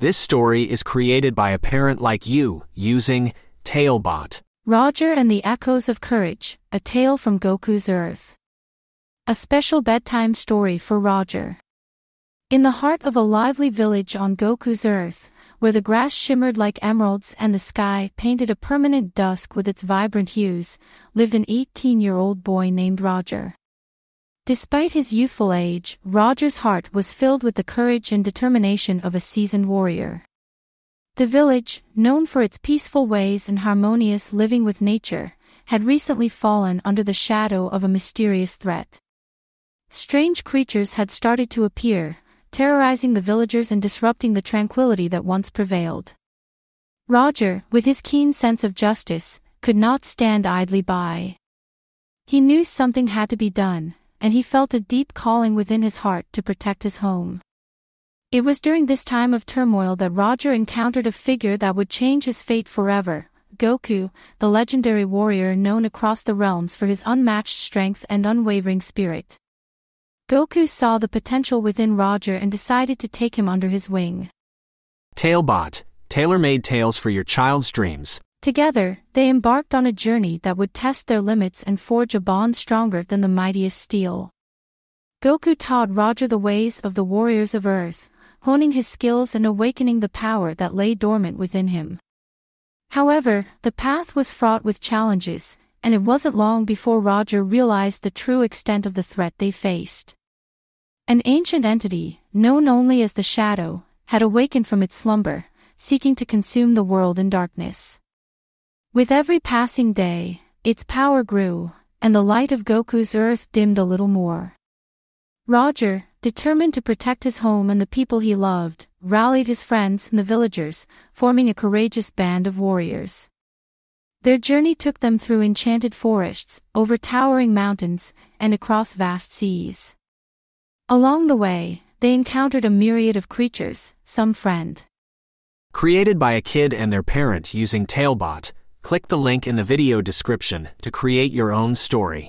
This story is created by a parent like you using Talebot. Roger and the Echoes of Courage, a tale from Goku's Earth. A special bedtime story for Roger. In the heart of a lively village on Goku's Earth, where the grass shimmered like emeralds and the sky painted a permanent dusk with its vibrant hues, lived an 18-year-old boy named Roger. Despite his youthful age, Roger's heart was filled with the courage and determination of a seasoned warrior. The village, known for its peaceful ways and harmonious living with nature, had recently fallen under the shadow of a mysterious threat. Strange creatures had started to appear, terrorizing the villagers and disrupting the tranquility that once prevailed. Roger, with his keen sense of justice, could not stand idly by. He knew something had to be done, and he felt a deep calling within his heart to protect his home. It was during this time of turmoil that Roger encountered a figure that would change his fate forever, Goku, the legendary warrior known across the realms for his unmatched strength and unwavering spirit. Goku saw the potential within Roger and decided to take him under his wing. Talebot, tailor-made tales for your child's dreams. Together, they embarked on a journey that would test their limits and forge a bond stronger than the mightiest steel. Goku taught Roger the ways of the warriors of Earth, honing his skills and awakening the power that lay dormant within him. However, the path was fraught with challenges, and it wasn't long before Roger realized the true extent of the threat they faced. An ancient entity, known only as the Shadow, had awakened from its slumber, seeking to consume the world in darkness. With every passing day, its power grew, and the light of Goku's Earth dimmed a little more. Roger, determined to protect his home and the people he loved, rallied his friends and the villagers, forming a courageous band of warriors. Their journey took them through enchanted forests, over towering mountains, and across vast seas. Along the way, they encountered a myriad of creatures, some friend. Created by a kid and their parent using Talebot, click the link in the video description to create your own story.